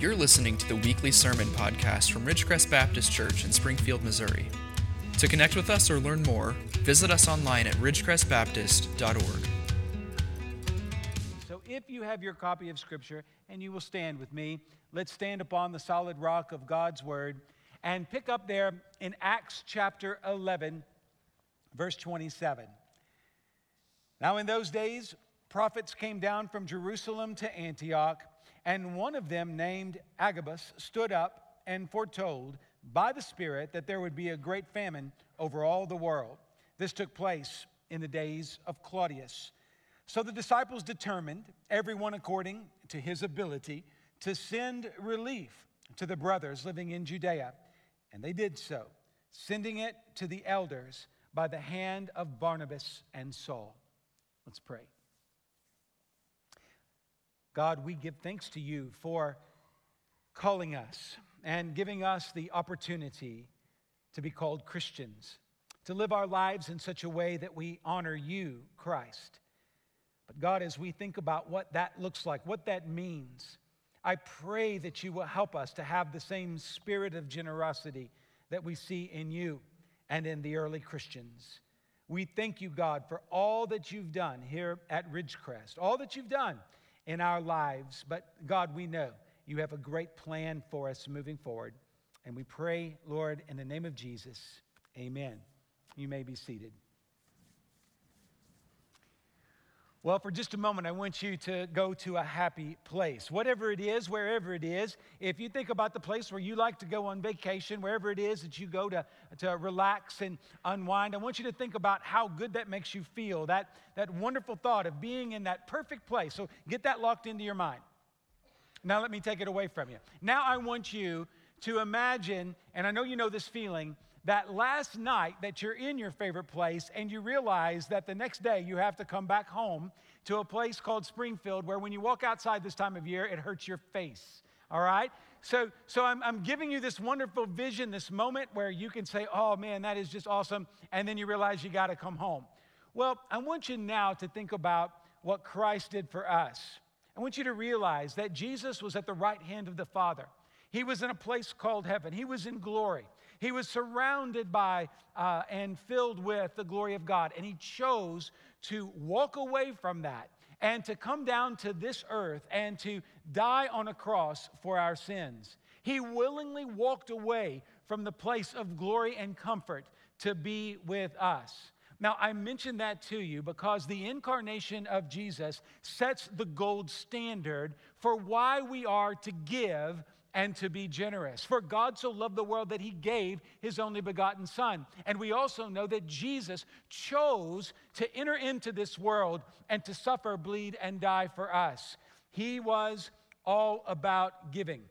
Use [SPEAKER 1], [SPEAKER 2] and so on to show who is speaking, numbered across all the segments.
[SPEAKER 1] You're listening to the weekly sermon podcast from Ridgecrest Baptist Church in Springfield, Missouri. To connect with us or learn more, visit us online at ridgecrestbaptist.org.
[SPEAKER 2] So, if you have your copy of Scripture and you will stand with me, let's stand upon the solid rock of God's Word and pick up there in Acts chapter 11, verse 27. Now, in those days, prophets came down from Jerusalem to Antioch and one of them, named Agabus, stood up and foretold by the Spirit that there would be a great famine over all the world. This took place in the days of Claudius. So the disciples determined, everyone according to his ability, to send relief to the brothers living in Judea. And they did so, sending it to the elders by the hand of Barnabas and Saul. Let's pray. God, we give thanks to you for calling us and giving us the opportunity to be called Christians, to live our lives in such a way that we honor you, Christ. But God, as we think about what that looks like, what that means, I pray that you will help us to have the same spirit of generosity that we see in you and in the early Christians. We thank you, God, for all that you've done here at Ridgecrest, all that you've done in our lives. But God, we know you have a great plan for us moving forward. And we pray, Lord, in the name of Jesus, amen. You may be seated. Well, for just a moment, I want you to go to a happy place. Whatever it is, wherever it is, if you think about the place where you like to go on vacation, wherever it is that you go to, to relax and unwind, I want you to think about how good that makes you feel. That, that wonderful thought of being in that perfect place. So get that locked into your mind. Now, let me take it away from you. Now, I want you to imagine, and I know you know this feeling that last night that you're in your favorite place and you realize that the next day you have to come back home to a place called Springfield where when you walk outside this time of year, it hurts your face. All right? So, so I'm, I'm giving you this wonderful vision, this moment where you can say, oh man, that is just awesome. And then you realize you got to come home. Well, I want you now to think about what Christ did for us. I want you to realize that Jesus was at the right hand of the Father. He was in a place called heaven. He was in glory. He was surrounded by uh, and filled with the glory of God. And he chose to walk away from that and to come down to this earth and to die on a cross for our sins. He willingly walked away from the place of glory and comfort to be with us. Now, I mention that to you because the incarnation of Jesus sets the gold standard for why we are to give and to be generous. For God so loved the world that he gave his only begotten Son. And we also know that Jesus chose to enter into this world and to suffer, bleed, and die for us. He was all about giving.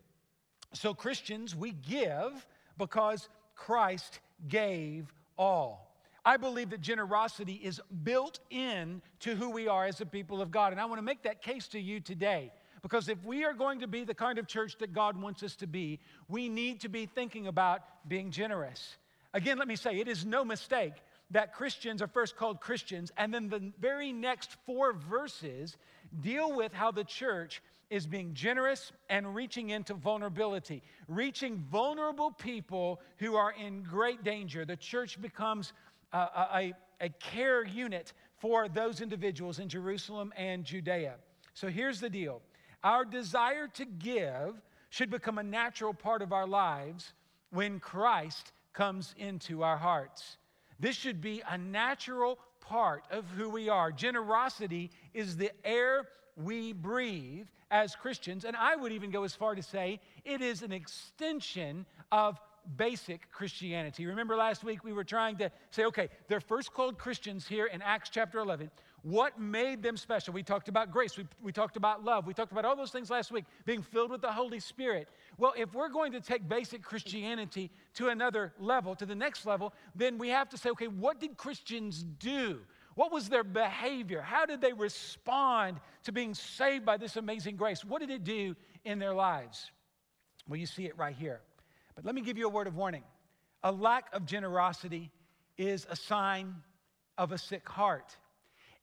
[SPEAKER 2] So, Christians, we give because Christ gave all. I believe that generosity is built in to who we are as a people of God. And I want to make that case to you today. Because if we are going to be the kind of church that God wants us to be, we need to be thinking about being generous. Again, let me say, it is no mistake that Christians are first called Christians, and then the very next four verses deal with how the church is being generous and reaching into vulnerability, reaching vulnerable people who are in great danger. The church becomes a, a, a care unit for those individuals in Jerusalem and Judea. So here's the deal our desire to give should become a natural part of our lives when Christ comes into our hearts. This should be a natural part of who we are. Generosity is the air we breathe as Christians, and I would even go as far to say it is an extension of basic Christianity. Remember last week we were trying to say, okay, they're first called Christians here in Acts chapter 11. What made them special? We talked about grace, we, we talked about love, we talked about all those things last week, being filled with the Holy Spirit. Well, if we're going to take basic Christianity to another level, to the next level, then we have to say, okay, what did Christians do? What was their behavior? How did they respond to being saved by this amazing grace? What did it do in their lives? Well, you see it right here. But let me give you a word of warning a lack of generosity is a sign of a sick heart.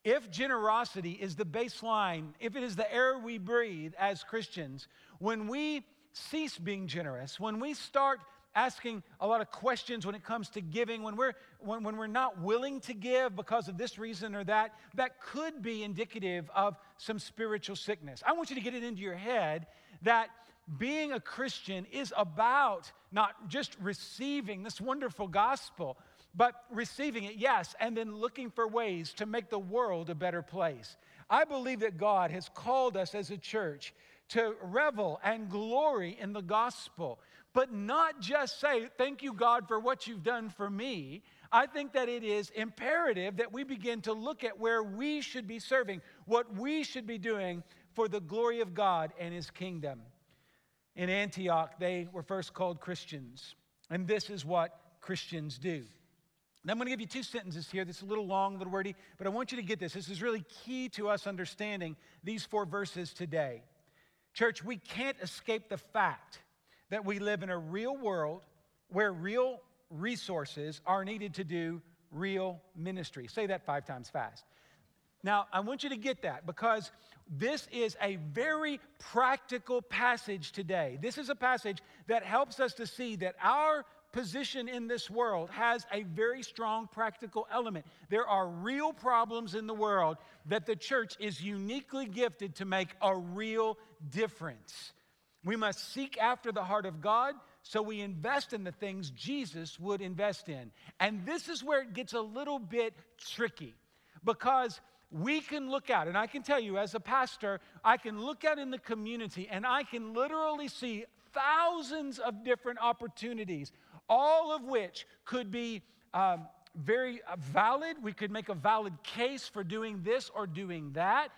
[SPEAKER 2] If generosity is the baseline, if it is the air we breathe as Christians, when we cease being generous, when we start asking a lot of questions when it comes to giving, when we're, when, when we're not willing to give because of this reason or that, that could be indicative of some spiritual sickness. I want you to get it into your head that being a Christian is about not just receiving this wonderful gospel, but receiving it, yes, and then looking for ways to make the world a better place. I believe that God has called us as a church to revel and glory in the gospel, but not just say, Thank you, God, for what you've done for me. I think that it is imperative that we begin to look at where we should be serving, what we should be doing for the glory of God and His kingdom. In Antioch, they were first called Christians, and this is what Christians do. I'm going to give you two sentences here. This is a little long, a little wordy, but I want you to get this. This is really key to us understanding these four verses today. Church, we can't escape the fact that we live in a real world where real resources are needed to do real ministry. Say that five times fast. Now, I want you to get that because this is a very practical passage today. This is a passage that helps us to see that our position in this world has a very strong practical element. There are real problems in the world that the church is uniquely gifted to make a real difference. We must seek after the heart of God, so we invest in the things Jesus would invest in. And this is where it gets a little bit tricky because we can look out, and I can tell you as a pastor, I can look out in the community and I can literally see thousands of different opportunities all of which could be um, very uh, valid. We could make a valid case for doing this or doing that,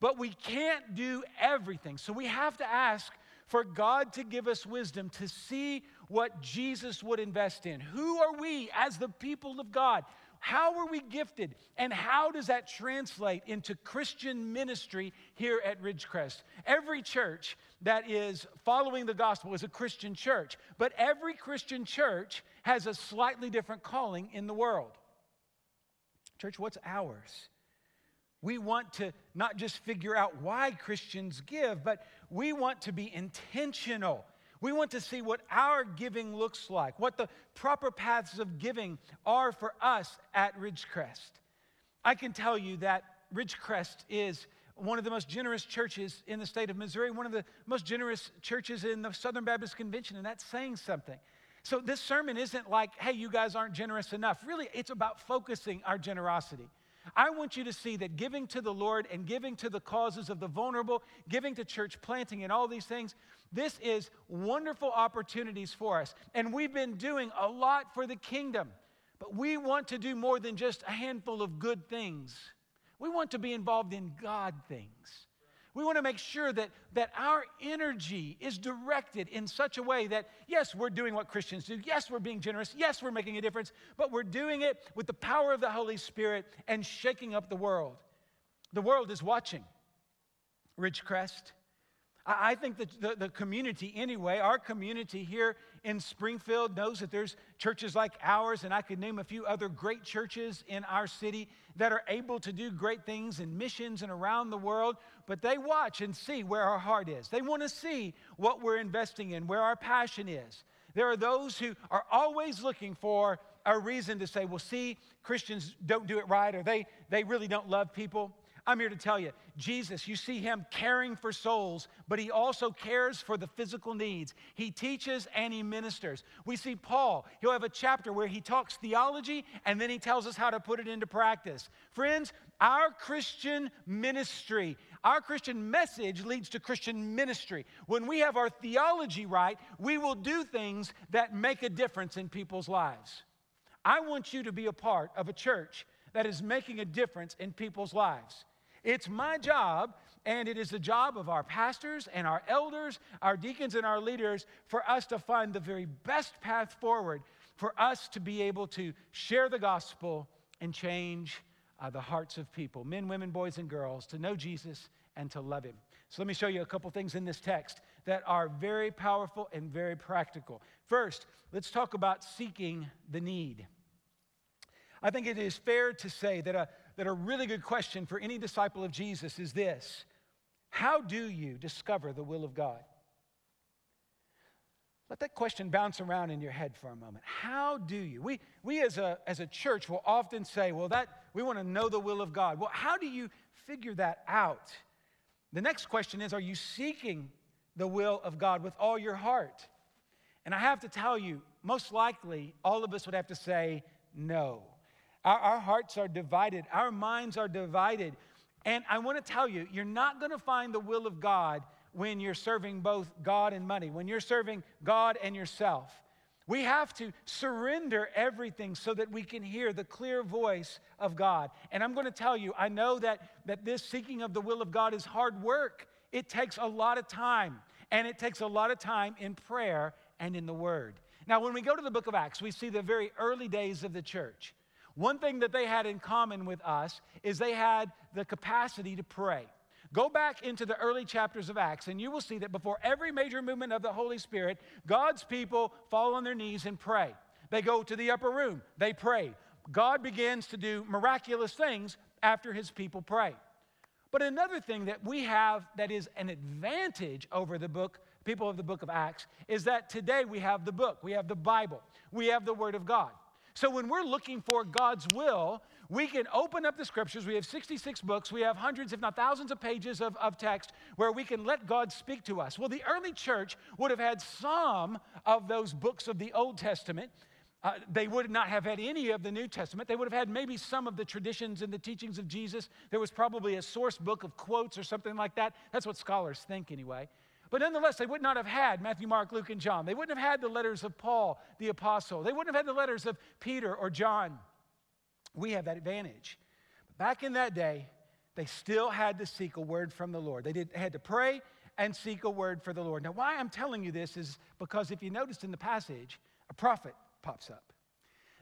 [SPEAKER 2] but we can't do everything. So we have to ask for God to give us wisdom to see what Jesus would invest in. Who are we as the people of God? How are we gifted? And how does that translate into Christian ministry here at Ridgecrest? Every church that is following the gospel is a Christian church, but every Christian church has a slightly different calling in the world. Church, what's ours? We want to not just figure out why Christians give, but we want to be intentional we want to see what our giving looks like, what the proper paths of giving are for us at Ridgecrest. I can tell you that Ridgecrest is one of the most generous churches in the state of Missouri, one of the most generous churches in the Southern Baptist Convention, and that's saying something. So, this sermon isn't like, hey, you guys aren't generous enough. Really, it's about focusing our generosity. I want you to see that giving to the Lord and giving to the causes of the vulnerable, giving to church planting and all these things, this is wonderful opportunities for us. And we've been doing a lot for the kingdom, but we want to do more than just a handful of good things. We want to be involved in God things. We want to make sure that, that our energy is directed in such a way that, yes, we're doing what Christians do. Yes, we're being generous. Yes, we're making a difference. But we're doing it with the power of the Holy Spirit and shaking up the world. The world is watching. Ridgecrest, I think that the, the community, anyway, our community here in Springfield knows that there's churches like ours, and I could name a few other great churches in our city that are able to do great things in missions and around the world, but they watch and see where our heart is. They want to see what we're investing in, where our passion is. There are those who are always looking for a reason to say, well, see, Christians don't do it right, or they, they really don't love people. I'm here to tell you, Jesus, you see him caring for souls, but he also cares for the physical needs. He teaches and he ministers. We see Paul, he'll have a chapter where he talks theology and then he tells us how to put it into practice. Friends, our Christian ministry, our Christian message leads to Christian ministry. When we have our theology right, we will do things that make a difference in people's lives. I want you to be a part of a church that is making a difference in people's lives. It's my job, and it is the job of our pastors and our elders, our deacons and our leaders, for us to find the very best path forward for us to be able to share the gospel and change uh, the hearts of people men, women, boys, and girls to know Jesus and to love him. So let me show you a couple things in this text that are very powerful and very practical. First, let's talk about seeking the need. I think it is fair to say that a, that a really good question for any disciple of Jesus is this How do you discover the will of God? let that question bounce around in your head for a moment. How do you? We, we as, a, as a church will often say, well, that we want to know the will of God. Well, how do you figure that out? The next question is, are you seeking the will of God with all your heart? And I have to tell you, most likely, all of us would have to say no. Our, our hearts are divided, our minds are divided. And I want to tell you, you're not going to find the will of God when you're serving both God and money, when you're serving God and yourself. We have to surrender everything so that we can hear the clear voice of God. And I'm going to tell you, I know that, that this seeking of the will of God is hard work. It takes a lot of time, and it takes a lot of time in prayer and in the Word. Now, when we go to the book of Acts, we see the very early days of the church. One thing that they had in common with us is they had the capacity to pray. Go back into the early chapters of Acts, and you will see that before every major movement of the Holy Spirit, God's people fall on their knees and pray. They go to the upper room, they pray. God begins to do miraculous things after his people pray. But another thing that we have that is an advantage over the book, people of the book of Acts, is that today we have the book, we have the Bible, we have the Word of God. So when we're looking for God's will, we can open up the scriptures. We have 66 books. We have hundreds, if not thousands, of pages of, of text where we can let God speak to us. Well, the early church would have had some of those books of the Old Testament. Uh, they would not have had any of the New Testament. They would have had maybe some of the traditions and the teachings of Jesus. There was probably a source book of quotes or something like that. That's what scholars think, anyway. But nonetheless, they would not have had Matthew, Mark, Luke, and John. They wouldn't have had the letters of Paul, the apostle. They wouldn't have had the letters of Peter or John. We have that advantage. But back in that day, they still had to seek a word from the Lord. They, did, they had to pray and seek a word for the Lord. Now, why I'm telling you this is because if you noticed in the passage, a prophet pops up.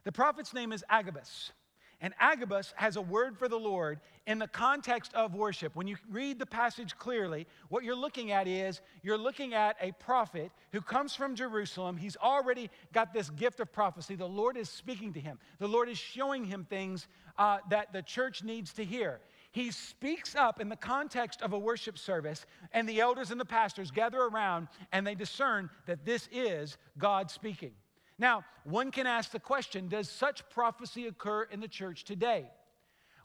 [SPEAKER 2] The prophet's name is Agabus. And Agabus has a word for the Lord in the context of worship. When you read the passage clearly, what you're looking at is you're looking at a prophet who comes from Jerusalem. He's already got this gift of prophecy. The Lord is speaking to him, the Lord is showing him things uh, that the church needs to hear. He speaks up in the context of a worship service, and the elders and the pastors gather around and they discern that this is God speaking. Now, one can ask the question Does such prophecy occur in the church today?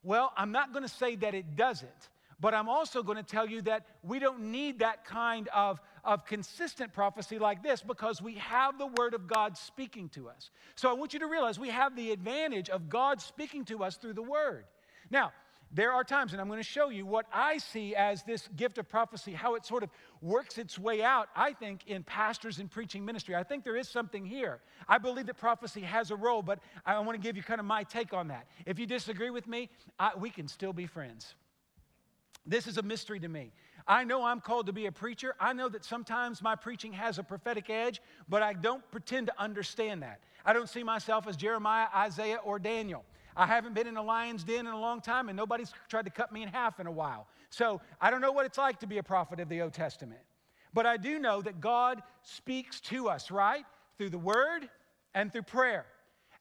[SPEAKER 2] Well, I'm not going to say that it doesn't, but I'm also going to tell you that we don't need that kind of, of consistent prophecy like this because we have the Word of God speaking to us. So I want you to realize we have the advantage of God speaking to us through the Word. Now, there are times, and I'm going to show you what I see as this gift of prophecy, how it sort of works its way out, I think, in pastors and preaching ministry. I think there is something here. I believe that prophecy has a role, but I want to give you kind of my take on that. If you disagree with me, I, we can still be friends. This is a mystery to me. I know I'm called to be a preacher. I know that sometimes my preaching has a prophetic edge, but I don't pretend to understand that. I don't see myself as Jeremiah, Isaiah, or Daniel. I haven't been in a lion's den in a long time, and nobody's tried to cut me in half in a while. So I don't know what it's like to be a prophet of the Old Testament. But I do know that God speaks to us, right? Through the word and through prayer.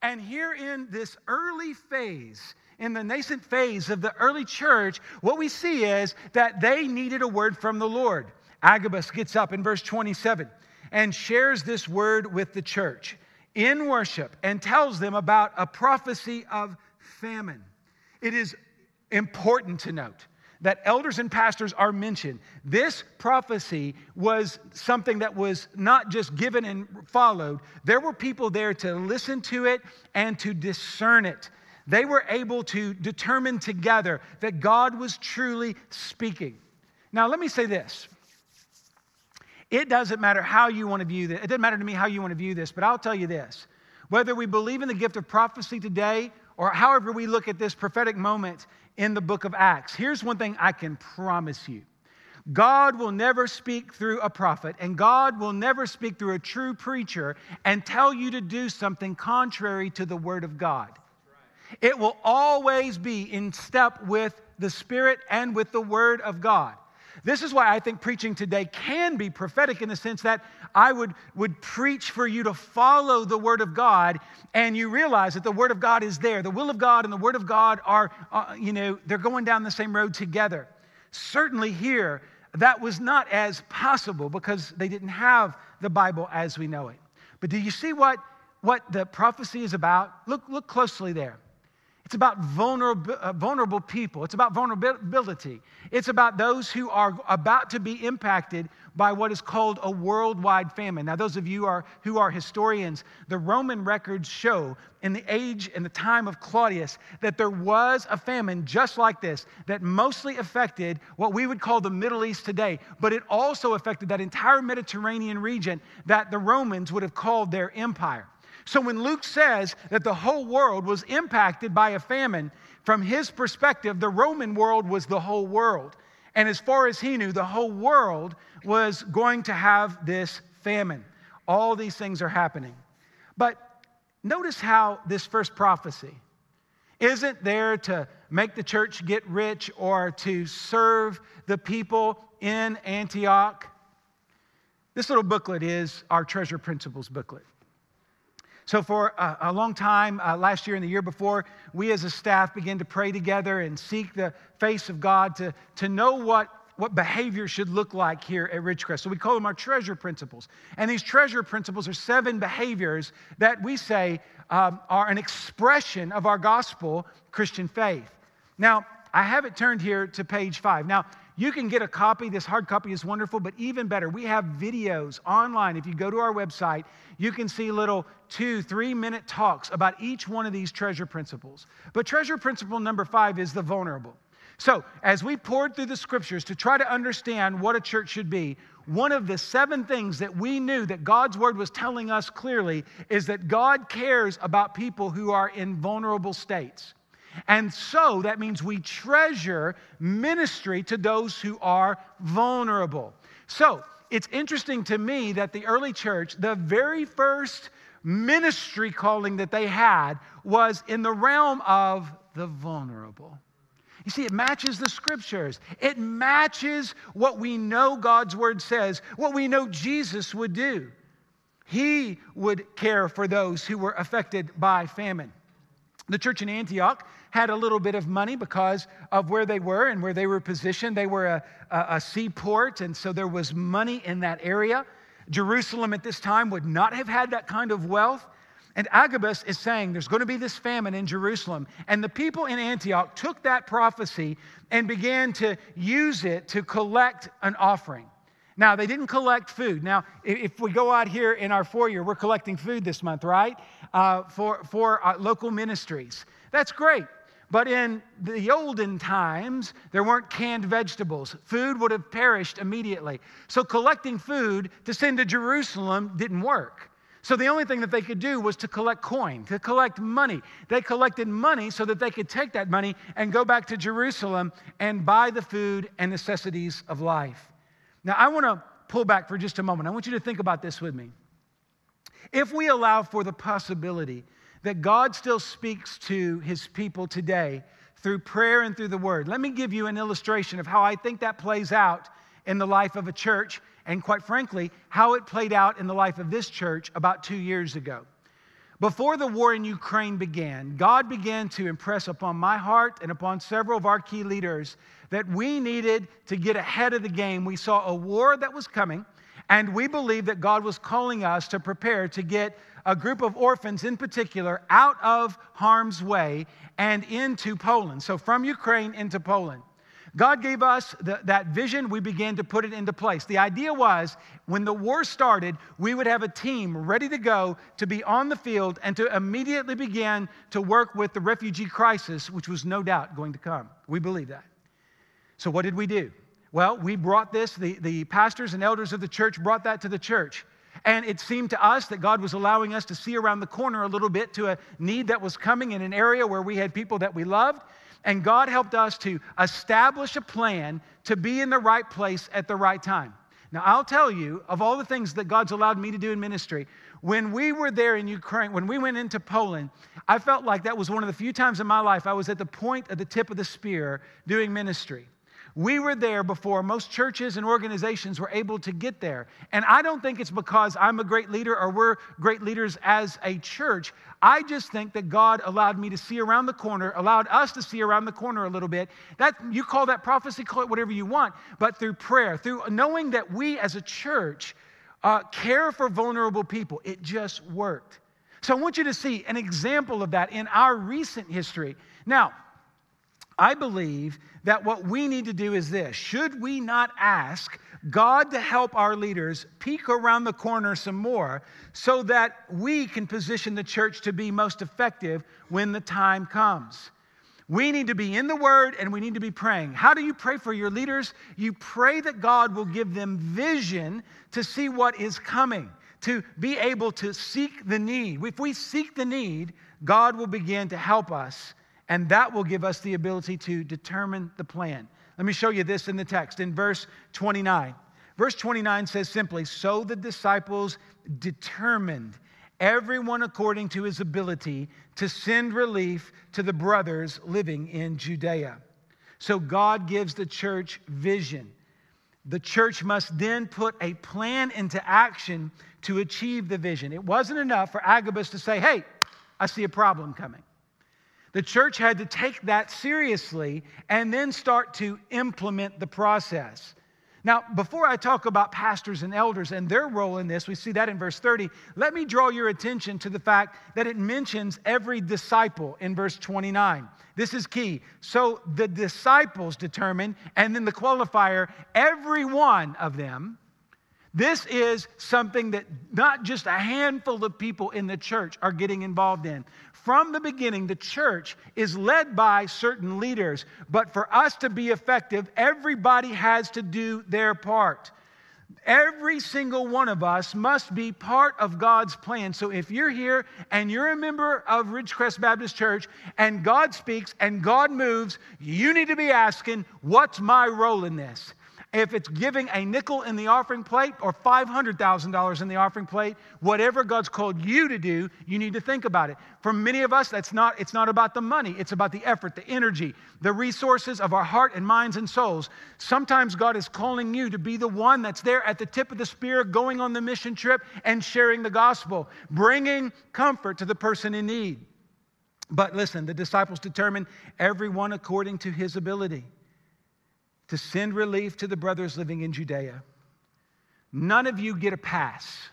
[SPEAKER 2] And here in this early phase, in the nascent phase of the early church, what we see is that they needed a word from the Lord. Agabus gets up in verse 27 and shares this word with the church in worship and tells them about a prophecy of famine. It is important to note that elders and pastors are mentioned. This prophecy was something that was not just given and followed, there were people there to listen to it and to discern it. They were able to determine together that God was truly speaking. Now, let me say this it doesn't matter how you want to view this. It doesn't matter to me how you want to view this, but I'll tell you this. Whether we believe in the gift of prophecy today or however we look at this prophetic moment in the book of Acts, here's one thing I can promise you. God will never speak through a prophet, and God will never speak through a true preacher and tell you to do something contrary to the Word of God. It will always be in step with the Spirit and with the Word of God. This is why I think preaching today can be prophetic in the sense that I would, would preach for you to follow the Word of God and you realize that the Word of God is there. The will of God and the Word of God are, uh, you know, they're going down the same road together. Certainly here, that was not as possible because they didn't have the Bible as we know it. But do you see what, what the prophecy is about? Look, look closely there. It's about vulnerable, uh, vulnerable people. It's about vulnerability. It's about those who are about to be impacted by what is called a worldwide famine. Now, those of you are, who are historians, the Roman records show in the age and the time of Claudius that there was a famine just like this that mostly affected what we would call the Middle East today, but it also affected that entire Mediterranean region that the Romans would have called their empire. So when Luke says that the whole world was impacted by a famine, from his perspective, the Roman world was the whole world. And as far as he knew, the whole world was going to have this famine. All these things are happening. But notice how this first prophecy isn't there to make the church get rich or to serve the people in Antioch. This little booklet is our treasure principles booklet. So, for a, a long time, uh, last year and the year before, we as a staff began to pray together and seek the face of God to, to know what, what behavior should look like here at Ridgecrest. So, we call them our treasure principles. And these treasure principles are seven behaviors that we say um, are an expression of our gospel Christian faith. Now, I have it turned here to page five. Now, you can get a copy. This hard copy is wonderful, but even better, we have videos online. If you go to our website, you can see little two, three minute talks about each one of these treasure principles. But treasure principle number five is the vulnerable. So, as we pored through the scriptures to try to understand what a church should be, one of the seven things that we knew that God's word was telling us clearly is that God cares about people who are in vulnerable states. And so that means we treasure ministry to those who are vulnerable. So it's interesting to me that the early church, the very first ministry calling that they had was in the realm of the vulnerable. You see, it matches the scriptures. It matches what we know God's word says, what we know Jesus would do. He would care for those who were affected by famine. The church in Antioch had a little bit of money because of where they were and where they were positioned. They were a, a, a seaport, and so there was money in that area. Jerusalem at this time would not have had that kind of wealth. And Agabus is saying there's going to be this famine in Jerusalem. And the people in Antioch took that prophecy and began to use it to collect an offering. Now, they didn't collect food. Now, if we go out here in our foyer, we're collecting food this month, right? Uh, for for uh, local ministries. That's great. But in the olden times, there weren't canned vegetables. Food would have perished immediately. So collecting food to send to Jerusalem didn't work. So the only thing that they could do was to collect coin, to collect money. They collected money so that they could take that money and go back to Jerusalem and buy the food and necessities of life. Now, I want to pull back for just a moment. I want you to think about this with me. If we allow for the possibility that God still speaks to his people today through prayer and through the word. Let me give you an illustration of how I think that plays out in the life of a church, and quite frankly, how it played out in the life of this church about two years ago. Before the war in Ukraine began, God began to impress upon my heart and upon several of our key leaders that we needed to get ahead of the game. We saw a war that was coming, and we believe that God was calling us to prepare to get a group of orphans in particular out of harm's way and into Poland. So from Ukraine into Poland. God gave us the, that vision. We began to put it into place. The idea was when the war started, we would have a team ready to go to be on the field and to immediately begin to work with the refugee crisis, which was no doubt going to come. We believe that. So, what did we do? Well, we brought this, the, the pastors and elders of the church brought that to the church. And it seemed to us that God was allowing us to see around the corner a little bit to a need that was coming in an area where we had people that we loved. And God helped us to establish a plan to be in the right place at the right time. Now, I'll tell you, of all the things that God's allowed me to do in ministry, when we were there in Ukraine, when we went into Poland, I felt like that was one of the few times in my life I was at the point of the tip of the spear doing ministry. We were there before most churches and organizations were able to get there. And I don't think it's because I'm a great leader or we're great leaders as a church. I just think that God allowed me to see around the corner, allowed us to see around the corner a little bit. That you call that prophecy, call it whatever you want, but through prayer, through knowing that we as a church uh, care for vulnerable people, it just worked. So I want you to see an example of that in our recent history. Now, I believe that what we need to do is this should we not ask God to help our leaders peek around the corner some more so that we can position the church to be most effective when the time comes? We need to be in the Word and we need to be praying. How do you pray for your leaders? You pray that God will give them vision to see what is coming, to be able to seek the need. If we seek the need, God will begin to help us and that will give us the ability to determine the plan. Let me show you this in the text in verse 29. Verse 29 says simply, So the disciples determined, everyone according to his ability, to send relief to the brothers living in Judea. So God gives the church vision. The church must then put a plan into action to achieve the vision. It wasn't enough for Agabus to say, Hey, I see a problem coming. The church had to take that seriously and then start to implement the process. Now, before I talk about pastors and elders and their role in this, we see that in verse 30. Let me draw your attention to the fact that it mentions every disciple in verse 29. This is key. So the disciples determine, and then the qualifier, every one of them. This is something that not just a handful of people in the church are getting involved in from the beginning, the church is led by certain leaders. But for us to be effective, everybody has to do their part. Every single one of us must be part of God's plan. So if you're here and you're a member of Ridgecrest Baptist Church and God speaks and God moves, you need to be asking, What's my role in this? If it's giving a nickel in the offering plate or $500,000 in the offering plate, whatever God's called you to do, you need to think about it. For many of us, that's not, it's not about the money, it's about the effort, the energy, the resources of our heart and minds and souls. Sometimes God is calling you to be the one that's there at the tip of the spear, going on the mission trip and sharing the gospel, bringing comfort to the person in need. But listen, the disciples determined everyone according to his ability to send relief to the brothers living in Judea. None of you get a pass.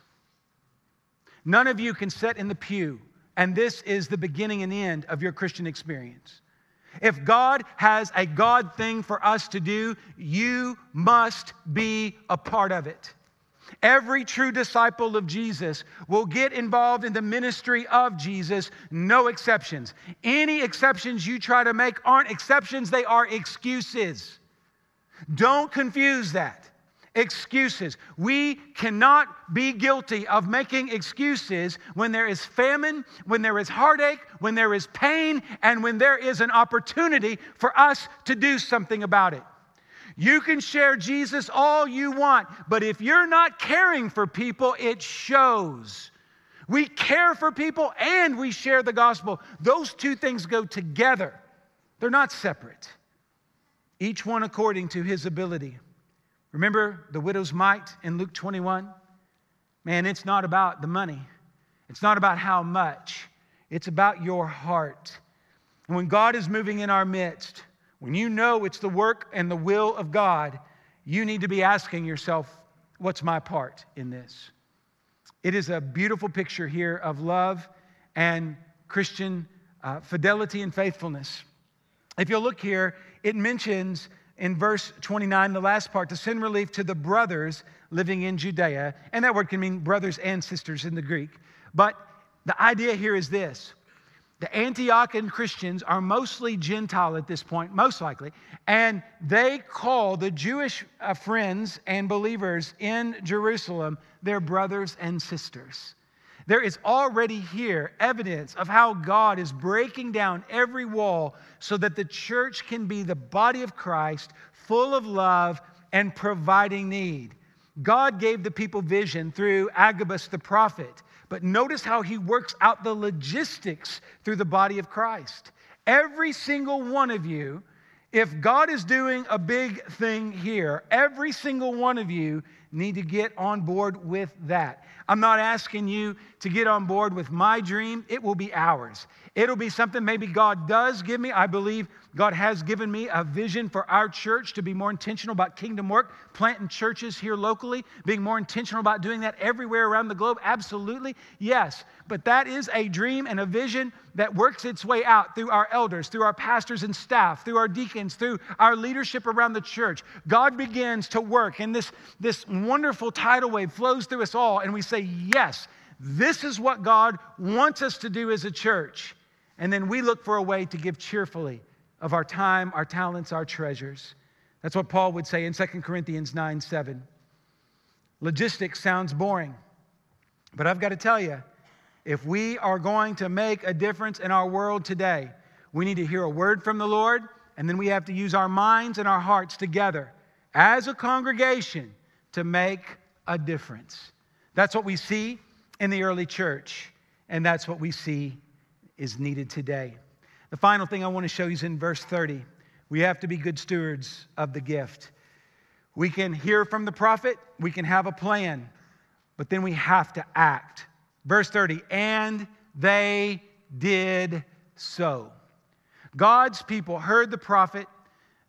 [SPEAKER 2] None of you can sit in the pew, and this is the beginning and end of your Christian experience. If God has a God thing for us to do, you must be a part of it. Every true disciple of Jesus will get involved in the ministry of Jesus, no exceptions. Any exceptions you try to make aren't exceptions, they are excuses. Don't confuse that. Excuses. We cannot be guilty of making excuses when there is famine, when there is heartache, when there is pain, and when there is an opportunity for us to do something about it. You can share Jesus all you want, but if you're not caring for people, it shows. We care for people and we share the gospel. Those two things go together, they're not separate each one according to his ability. Remember the widow's mite in Luke 21? Man, it's not about the money, it's not about how much, it's about your heart. And when God is moving in our midst, when you know it's the work and the will of God, you need to be asking yourself, what's my part in this? It is a beautiful picture here of love and Christian uh, fidelity and faithfulness. If you'll look here, it mentions in verse 29, the last part, to send relief to the brothers living in Judea. And that word can mean brothers and sisters in the Greek. But the idea here is this the Antiochian Christians are mostly Gentile at this point, most likely, and they call the Jewish uh, friends and believers in Jerusalem their brothers and sisters. There is already here evidence of how God is breaking down every wall so that the church can be the body of Christ, full of love and providing need. God gave the people vision through Agabus the prophet, but notice how he works out the logistics through the body of Christ. Every single one of you If God is doing a big thing here, every single one of you need to get on board with that. I'm not asking you to get on board with my dream, it will be ours. It'll be something maybe God does give me. I believe God has given me a vision for our church to be more intentional about kingdom work, planting churches here locally, being more intentional about doing that everywhere around the globe. Absolutely, yes. But that is a dream and a vision that works its way out through our elders, through our pastors and staff, through our deacons, through our leadership around the church. God begins to work, in this, this wonderful tidal wave flows through us all, and we say, Yes, this is what God wants us to do as a church. And then we look for a way to give cheerfully of our time, our talents, our treasures. That's what Paul would say in 2 Corinthians 9 7. Logistics sounds boring, but I've got to tell you, if we are going to make a difference in our world today, we need to hear a word from the Lord, and then we have to use our minds and our hearts together as a congregation to make a difference. That's what we see in the early church, and that's what we see is needed today. The final thing I want to show you is in verse 30. We have to be good stewards of the gift. We can hear from the prophet, we can have a plan, but then we have to act. Verse 30, and they did so. God's people heard the prophet,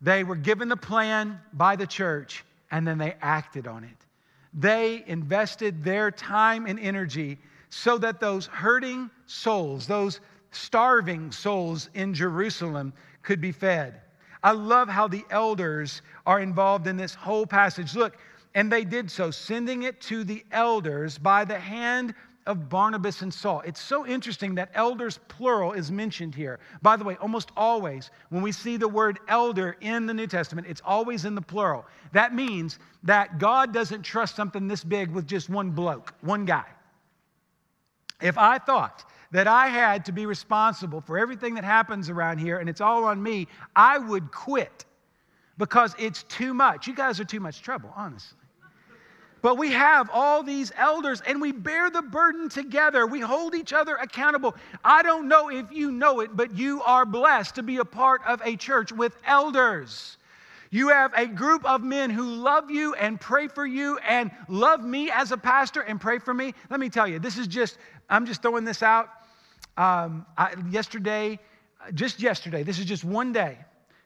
[SPEAKER 2] they were given the plan by the church, and then they acted on it. They invested their time and energy so that those hurting souls, those starving souls in Jerusalem could be fed. I love how the elders are involved in this whole passage. Look, and they did so, sending it to the elders by the hand of Barnabas and Saul. It's so interesting that elders plural is mentioned here. By the way, almost always when we see the word elder in the New Testament, it's always in the plural. That means that God doesn't trust something this big with just one bloke, one guy. If I thought that I had to be responsible for everything that happens around here and it's all on me, I would quit because it's too much. You guys are too much trouble, honestly. But we have all these elders and we bear the burden together. We hold each other accountable. I don't know if you know it, but you are blessed to be a part of a church with elders. You have a group of men who love you and pray for you and love me as a pastor and pray for me. Let me tell you, this is just, I'm just throwing this out. Um, I, yesterday, just yesterday, this is just one day,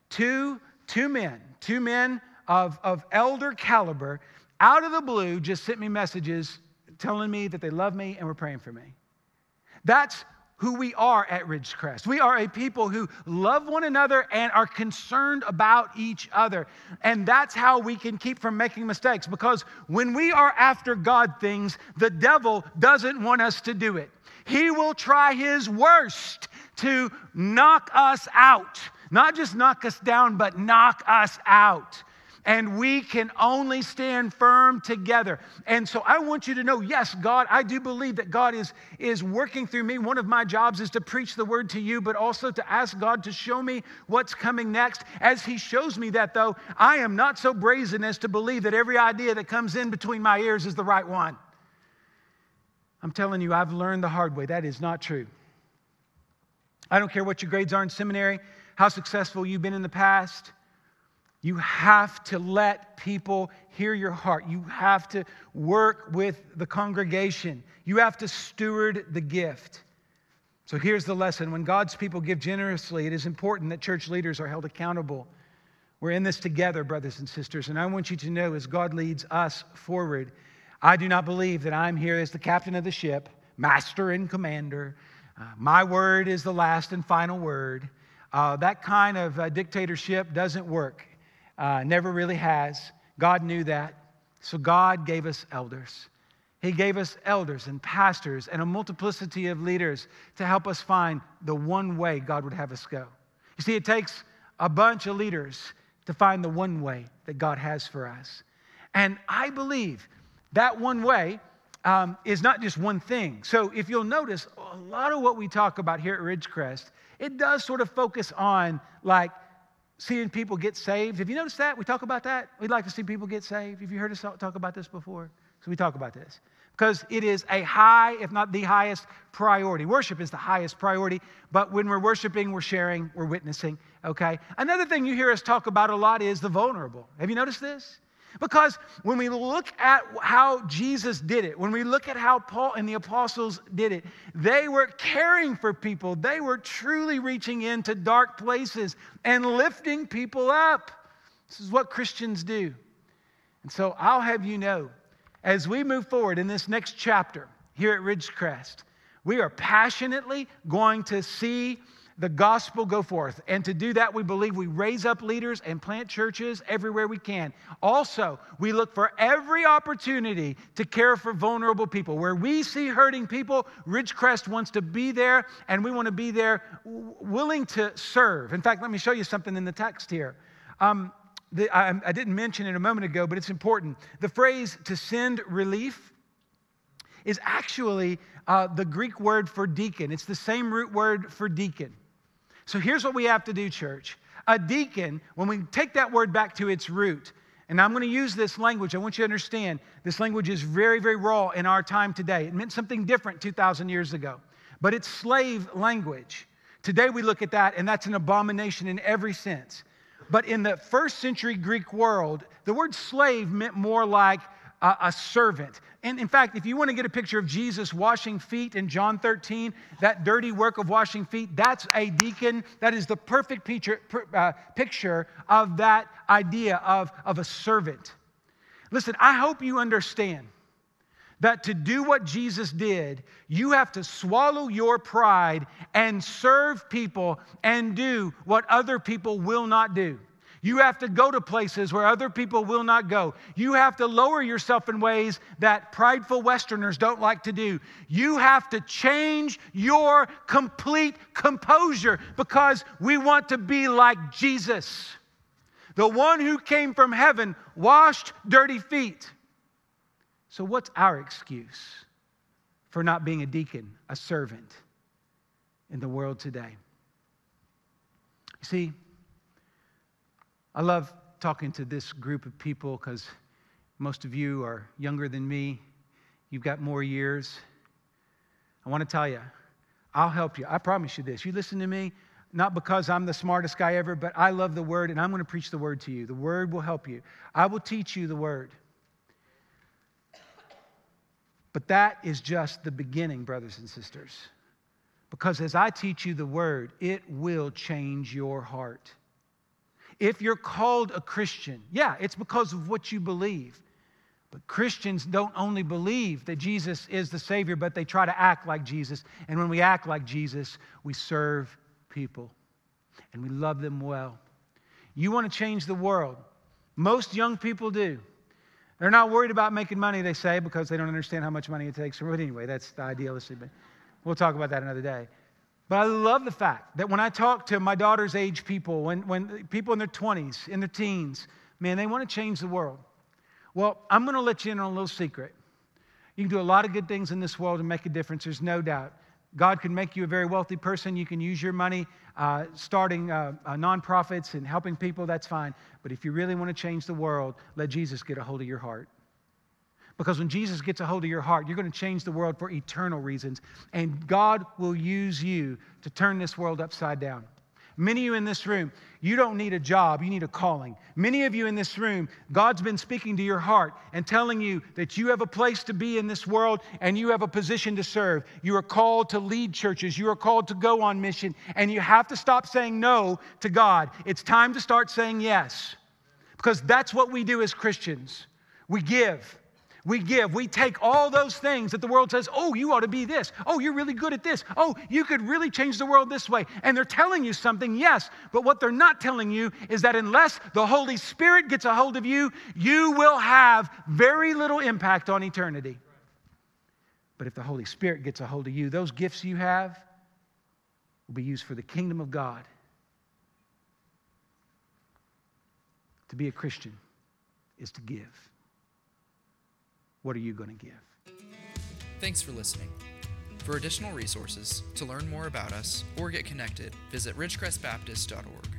[SPEAKER 2] two, two men, two men of, of elder caliber out of the blue, just sent me messages telling me that they love me and were praying for me. That's who we are at Ridgecrest. We are a people who love one another and are concerned about each other. And that's how we can keep from making mistakes because when we are after God things, the devil doesn't want us to do it. He will try his worst to knock us out. Not just knock us down, but knock us out and we can only stand firm together. And so I want you to know yes, God, I do believe that God is, is working through me. One of my jobs is to preach the word to you, but also to ask God to show me what's coming next. As He shows me that, though, I am not so brazen as to believe that every idea that comes in between my ears is the right one. I'm telling you, I've learned the hard way. That is not true. I don't care what your grades are in seminary, how successful you've been in the past. You have to let people hear your heart. You have to work with the congregation. You have to steward the gift. So here's the lesson when God's people give generously, it is important that church leaders are held accountable. We're in this together, brothers and sisters, and I want you to know as God leads us forward, I do not believe that I'm here as the captain of the ship, master and commander. Uh, my word is the last and final word. Uh, that kind of uh, dictatorship doesn't work. Uh, never really has. God knew that. So God gave us elders. He gave us elders and pastors and a multiplicity of leaders to help us find the one way God would have us go. You see, it takes a bunch of leaders to find the one way that God has for us. And I believe that one way um, is not just one thing. So if you'll notice, a lot of what we talk about here at Ridgecrest, it does sort of focus on like seeing people get saved. Have you noticed that? We talk about that. We'd like to see people get saved. Have you heard us talk about this before? So we talk about this because it is a high, if not the highest priority. Worship is the highest priority, but when we're worshiping, we're sharing, we're witnessing, okay? Another thing you hear us talk about a lot is the vulnerable. Have you noticed this? Because when we look at how Jesus did it, when we look at how Paul and the apostles did it, they were caring for people. They were truly reaching into dark places and lifting people up. This is what Christians do. And so I'll have you know as we move forward in this next chapter here at Ridgecrest, we are passionately going to see the gospel go forth. And to do that, we believe we raise up leaders and plant churches everywhere we can. Also, we look for every opportunity to care for vulnerable people. Where we see hurting people, Ridgecrest wants to be there, and we want to be there willing to serve. In fact, let me show you something in the text here. Um, the, I, I didn't mention it a moment ago, but it's important. The phrase to send relief is actually uh, the Greek word for deacon. It's the same root word for deacon. So here's what we have to do, church. A deacon, when we take that word back to its root, and I'm going to use this language, I want you to understand this language is very, very raw in our time today. It meant something different 2,000 years ago, but it's slave language. Today we look at that, and that's an abomination in every sense. But in the first century Greek world, the word slave meant more like a, a, servant. And in fact, if you want to get a picture of Jesus washing feet in John 13, that dirty work of washing feet, that's a deacon. That is the perfect picture, uh, picture of that idea of, of a servant. Listen, I hope you understand that to do what Jesus did, you have to swallow your pride and serve people and do what other people will not do. You have to go to places where other people will not go. You have to lower yourself in ways that prideful Westerners don't like to do. You have to change your complete composure because we want to be like Jesus, the one who came from heaven, washed dirty feet so, what's our excuse for not being a deacon, a servant in the world today? You see, I love talking to this group of people because most of you are younger than me. You've got more years. I want to tell you, I'll help you. I promise you this. You listen to me, not because I'm the smartest guy ever, but I love the word and I'm going to preach the word to you. The word will help you. I will teach you the word. But that is just the beginning, brothers and sisters. Because as I teach you the word, it will change your heart. If you're called a Christian, yeah, it's because of what you believe. But Christians don't only believe that Jesus is the Savior, but they try to act like Jesus. And when we act like Jesus, we serve people and we love them well. You want to change the world. Most young people do. They're not worried about making money, they say, because they don't understand how much money it takes. But anyway, that's the idealistic. But we'll talk about that another day. But I love the fact that when I talk to my daughter's age people, when, when people in their 20s, in their teens, man, they want to change the world. Well, I'm going to let you in on a little secret. You can do a lot of good things in this world and make a difference, there's no doubt. God can make you a very wealthy person. You can use your money uh, starting uh, uh, nonprofits and helping people, that's fine. But if you really want to change the world, let Jesus get a hold of your heart. Because when Jesus gets a hold of your heart, you're going to change the world for eternal reasons. And God will use you to turn this world upside down. Many of you in this room, you don't need a job, you need a calling. Many of you in this room, God's been speaking to your heart and telling you that you have a place to be in this world and you have a position to serve. You are called to lead churches, you are called to go on mission, and you have to stop saying no to God. It's time to start saying yes because that's what we do as Christians. We give we give. We take all those things that the world says, oh, you ought to be this. Oh, you're really good at this. Oh, you could really change the world this way. And they're telling you something, yes. But what they're not telling you is that unless the Holy Spirit gets a hold of you, you will have very little impact on eternity. But if the Holy Spirit gets a hold of you, those gifts you have will be used for the kingdom of God. To be a Christian is to give. What are you going to give?
[SPEAKER 1] Thanks for listening. For additional resources, to learn more about us, or get connected, visit ridgecrestbaptist.org.